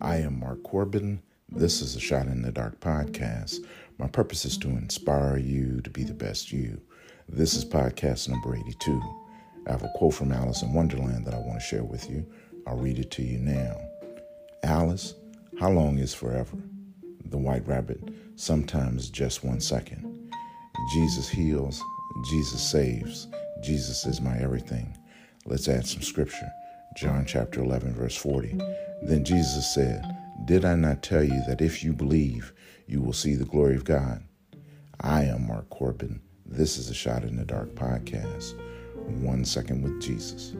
Corbin. This is a Shot in the Dark podcast. My purpose is to inspire you to be the best you. This is podcast number 82. I have a quote from Alice in Wonderland that I want to share with you. I'll read it to you now. Alice, how long is forever? The White Rabbit, sometimes just one second. Jesus heals, Jesus saves, Jesus is my everything. Let's add some scripture. John chapter 11, verse 40. Then Jesus said, Did I not tell you that if you believe, you will see the glory of God? I am Mark Corbin. This is a Shot in the Dark podcast. One second with Jesus.